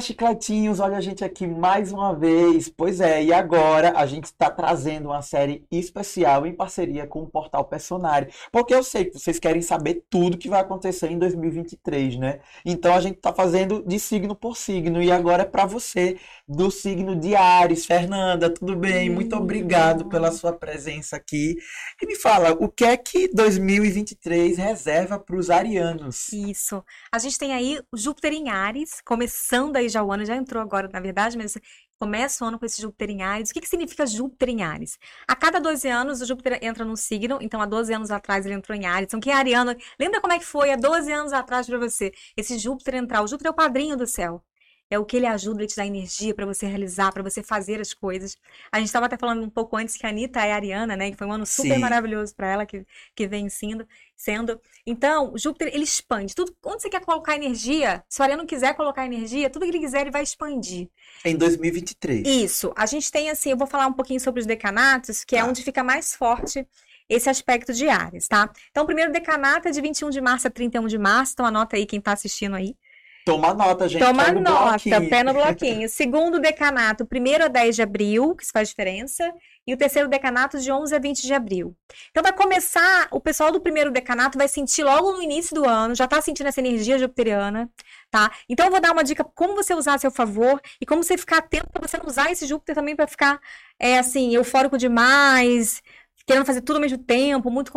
Olá, chicletinhos! Olha a gente aqui mais uma vez. Pois é, e agora a gente está trazendo uma série especial em parceria com o Portal Personário. Porque eu sei que vocês querem saber tudo que vai acontecer em 2023, né? Então a gente está fazendo de signo por signo. E agora é para você, do signo de Ares. Fernanda, tudo bem? Muito obrigado pela sua presença aqui. E me fala, o que é que 2023 reserva para os arianos? Isso. A gente tem aí Júpiter em Ares, começando começando aí já o ano, já entrou agora, na verdade, mas começa o ano com esse Júpiter em Ares. O que, que significa Júpiter em Ares? A cada 12 anos, o Júpiter entra num signo, então há 12 anos atrás ele entrou em Ares. Então, quem é ariano, lembra como é que foi há 12 anos atrás para você? Esse Júpiter entrar. O Júpiter é o padrinho do céu é o que ele ajuda, ele te dá energia para você realizar, para você fazer as coisas. A gente estava até falando um pouco antes que a Anitta é ariana, né? Que foi um ano super Sim. maravilhoso para ela, que, que vem sendo, sendo. Então, Júpiter, ele expande. Tudo, onde você quer colocar energia, se o ariano quiser colocar energia, tudo que ele quiser, ele vai expandir. Em 2023. Isso. A gente tem, assim, eu vou falar um pouquinho sobre os decanatos, que é tá. é onde fica mais forte esse aspecto de Ares, tá? Então, o primeiro decanato é de 21 de março a 31 de março, então anota aí quem está assistindo aí. Toma nota, gente. Toma nota, bloquinho. pé no bloquinho. Segundo decanato, primeiro a 10 de abril, que isso faz diferença. E o terceiro decanato, de 11 a 20 de abril. Então, vai começar, o pessoal do primeiro decanato vai sentir logo no início do ano, já tá sentindo essa energia jupiteriana, tá? Então, eu vou dar uma dica como você usar a seu favor e como você ficar atento para você não usar esse Júpiter também para ficar, é assim, eufórico demais, querendo fazer tudo ao mesmo tempo, muito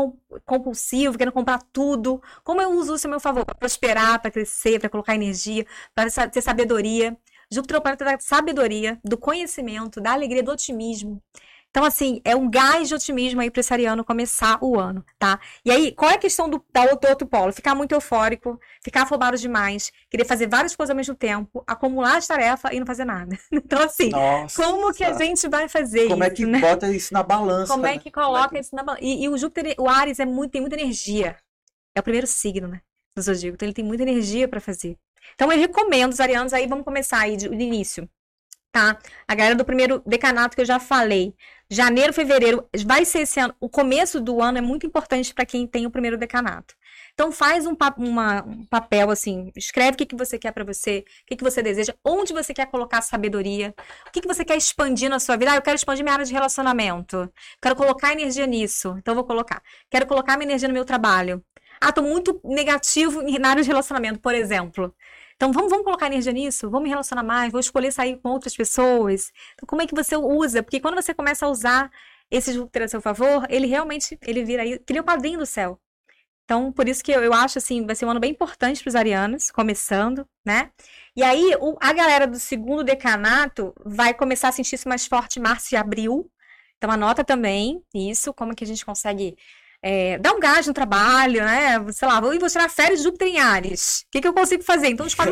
compulsivo, querendo comprar tudo. Como eu uso isso a meu favor? Para prosperar, para crescer, para colocar energia, para ter sabedoria. Júpiter é o planeta da sabedoria, do conhecimento, da alegria, do otimismo. Então, assim, é um gás de otimismo aí para esse ariano começar o ano, tá? E aí, qual é a questão do, do outro polo? Ficar muito eufórico, ficar afobado demais, querer fazer várias coisas ao mesmo tempo, acumular as tarefas e não fazer nada. Então, assim, Nossa. como que a gente vai fazer como é isso? Como é que né? bota isso na balança? Como é né? que coloca é que... isso na balança? E, e, o Júpiter, o Ares é muito, tem muita energia. É o primeiro signo, né? Do zodíaco. Então, ele tem muita energia para fazer. Então, eu recomendo os arianos aí, vamos começar aí de início tá? A galera do primeiro decanato que eu já falei. Janeiro, fevereiro, vai ser esse ano. O começo do ano é muito importante para quem tem o primeiro decanato. Então faz um, pa uma, um papel assim, escreve o que, que você quer para você, o que, que você deseja, onde você quer colocar sabedoria, o que, que você quer expandir na sua vida. Ah, eu quero expandir minha área de relacionamento, quero colocar energia nisso, então vou colocar. Quero colocar minha energia no meu trabalho. Ah, tô muito negativo na área de relacionamento, por exemplo. Então, vamos, vamos colocar energia nisso? Vamos me relacionar mais? Vou escolher sair com outras pessoas? Então, como é que você usa? Porque quando você começa a usar esse Júpiter a seu favor, ele realmente, ele vira aí, que o padrinho do céu. Então, por isso que eu, eu acho, assim, vai ser um ano bem importante para os arianos, começando, né? E aí, o, a galera do segundo decanato vai começar a sentir isso mais forte em março e abril. Então, anota também isso, como que a gente consegue é, dar um gás no trabalho, né? Sei lá, vou, vou tirar férias de Júpiter em Ares. O que, que eu consigo fazer? Então escolhe.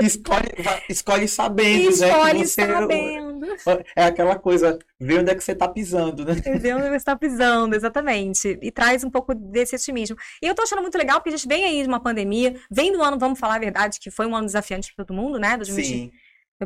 escolhe, escolhe sabendo, né, escolhe né? Você, sabendo. É aquela coisa, vê onde é que você está pisando, né? Vê onde você está pisando, exatamente. E traz um pouco desse otimismo. E eu tô achando muito legal, porque a gente vem aí de uma pandemia, vem do ano, vamos falar a verdade, que foi um ano desafiante para todo mundo, né? 2020. Sim.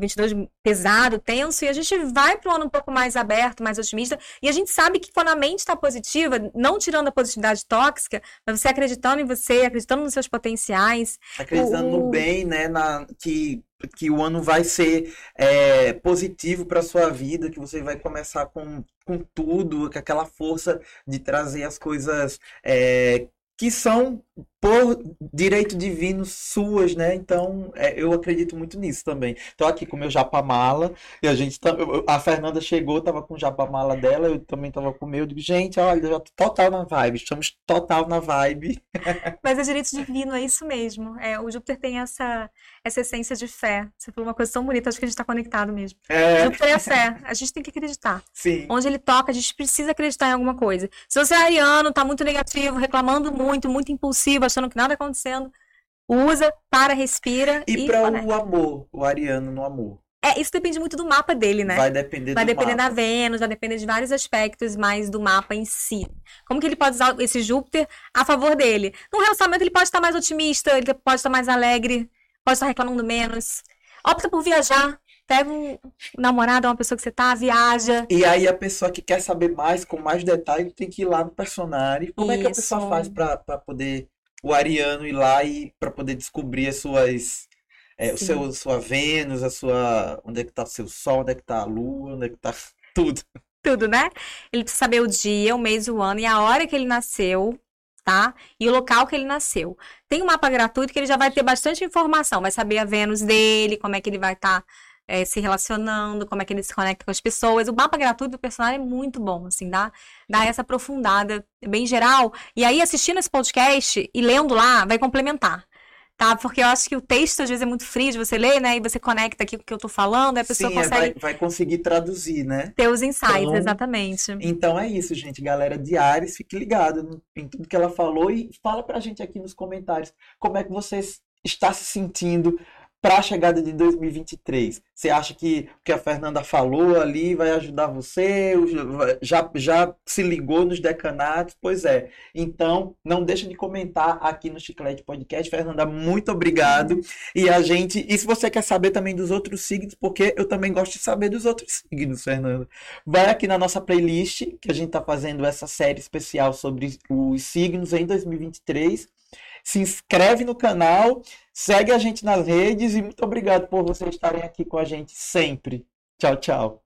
22 pesado, tenso, e a gente vai para um ano um pouco mais aberto, mais otimista, e a gente sabe que quando a mente está positiva, não tirando a positividade tóxica, mas você acreditando em você, acreditando nos seus potenciais. Acreditando o... no bem, né? Na, que, que o ano vai ser é, positivo para sua vida, que você vai começar com, com tudo, com aquela força de trazer as coisas é, que são por direito divino suas, né? Então, é, eu acredito muito nisso também. Tô aqui com meu japamala e a gente tá, a Fernanda chegou, tava com o japamala dela, eu também tava com o meu, eu digo, gente, olha, já tô total na vibe, estamos total na vibe. Mas é direito divino, é isso mesmo. É, o Júpiter tem essa essa essência de fé. Você falou uma coisa tão bonita, acho que a gente está conectado mesmo. É. Júpiter é a fé. A gente tem que acreditar. Sim. Onde ele toca, a gente precisa acreditar em alguma coisa. Se você é ariano, tá muito negativo, reclamando muito, muito impulsivo, achando que nada tá acontecendo, usa, para, respira. E, e para o amor, o ariano no amor. É, isso depende muito do mapa dele, né? Vai depender Vai depender mapa. da Vênus, vai depender de vários aspectos mais do mapa em si. Como que ele pode usar esse Júpiter a favor dele? No relacionamento ele pode estar mais otimista, ele pode estar mais alegre, pode estar reclamando menos. Opta por viajar. Pega um namorado, uma pessoa que você tá, viaja. E aí a pessoa que quer saber mais, com mais detalhe, tem que ir lá no personagem. Como Isso. é que a pessoa faz para poder o ariano ir lá e para poder descobrir as suas É, o seu, sua Vênus, a sua. Onde é que tá o seu Sol, onde é que tá a Lua, onde é que tá tudo. Tudo, né? Ele precisa saber o dia, o mês, o ano e a hora que ele nasceu, tá? E o local que ele nasceu. Tem um mapa gratuito que ele já vai ter bastante informação, vai saber a Vênus dele, como é que ele vai estar se relacionando, como é que ele se conecta com as pessoas. O mapa gratuito do personagem é muito bom, assim, dá, dá essa aprofundada bem geral. E aí, assistindo esse podcast e lendo lá, vai complementar. Tá? Porque eu acho que o texto às vezes é muito frio de você ler, né? E você conecta aqui com o que eu tô falando, e a pessoa Sim, é, consegue vai, vai conseguir traduzir, né? ter os insights, Então, exatamente. Então é isso, gente. Galera de Ares, fique ligado em tudo que ela falou e fala pra gente aqui nos comentários como é que você s- está se sentindo para a chegada de 2023. Você acha que o que a Fernanda falou ali vai ajudar você? Já, já se ligou nos decanatos? Pois é. Então, não deixa de comentar aqui no Chiclete Podcast. Fernanda, muito obrigado. E a gente, e se você quer saber também dos outros signos, porque eu também gosto de saber dos outros signos, Fernanda. Vai aqui na nossa playlist, que a gente está fazendo essa série especial sobre os signos em 2023. Se inscreve no canal, segue a gente nas redes e muito obrigado por vocês estarem aqui com a gente sempre. Tchau, tchau.